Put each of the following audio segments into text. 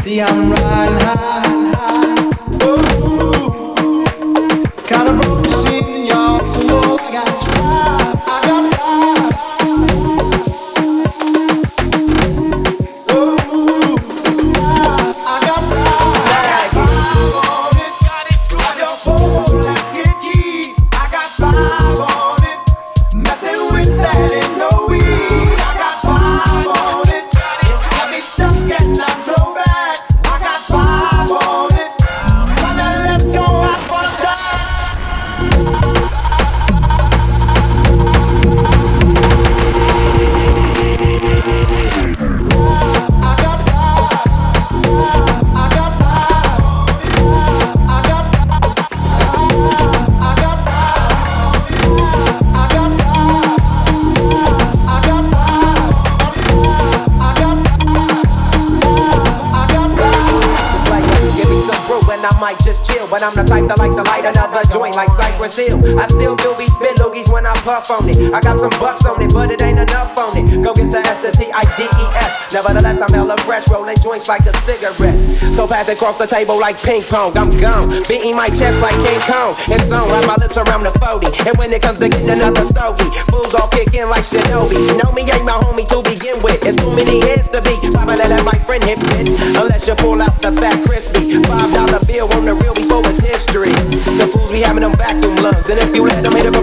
See, I'm riding high. high. But I'm the type that like to light another joint like Cypress Hill. I still do be spit loogies when I puff on it. I got some bucks on it, but it ain't enough on it. Go get the S, the T, I, D, E, S. Nevertheless, I'm hella fresh, rolling joints like a cigarette. So pass it across the table like ping pong. I'm gone, beating my chest like King Kong. And on, wrap my lips around the 40. And when it comes to getting another stogie, fools all kick in like Shinobi. Know me ain't my homie to begin with. It's too many heads to be. Friend hit it. Unless you pull out the fat crispy. Five dollar bill on the real before it's history. The fools be having them vacuum lungs. And if you let them hit it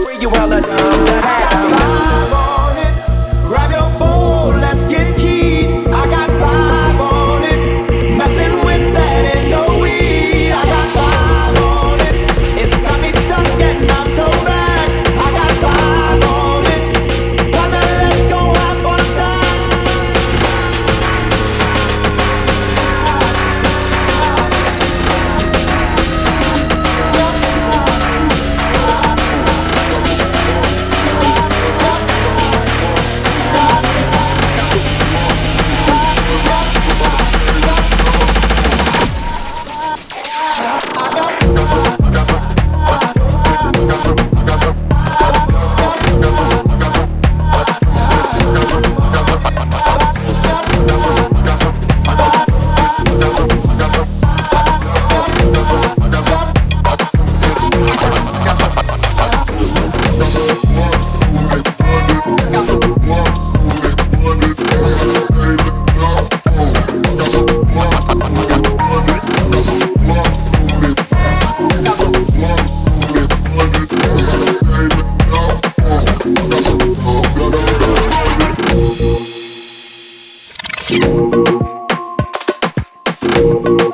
Thank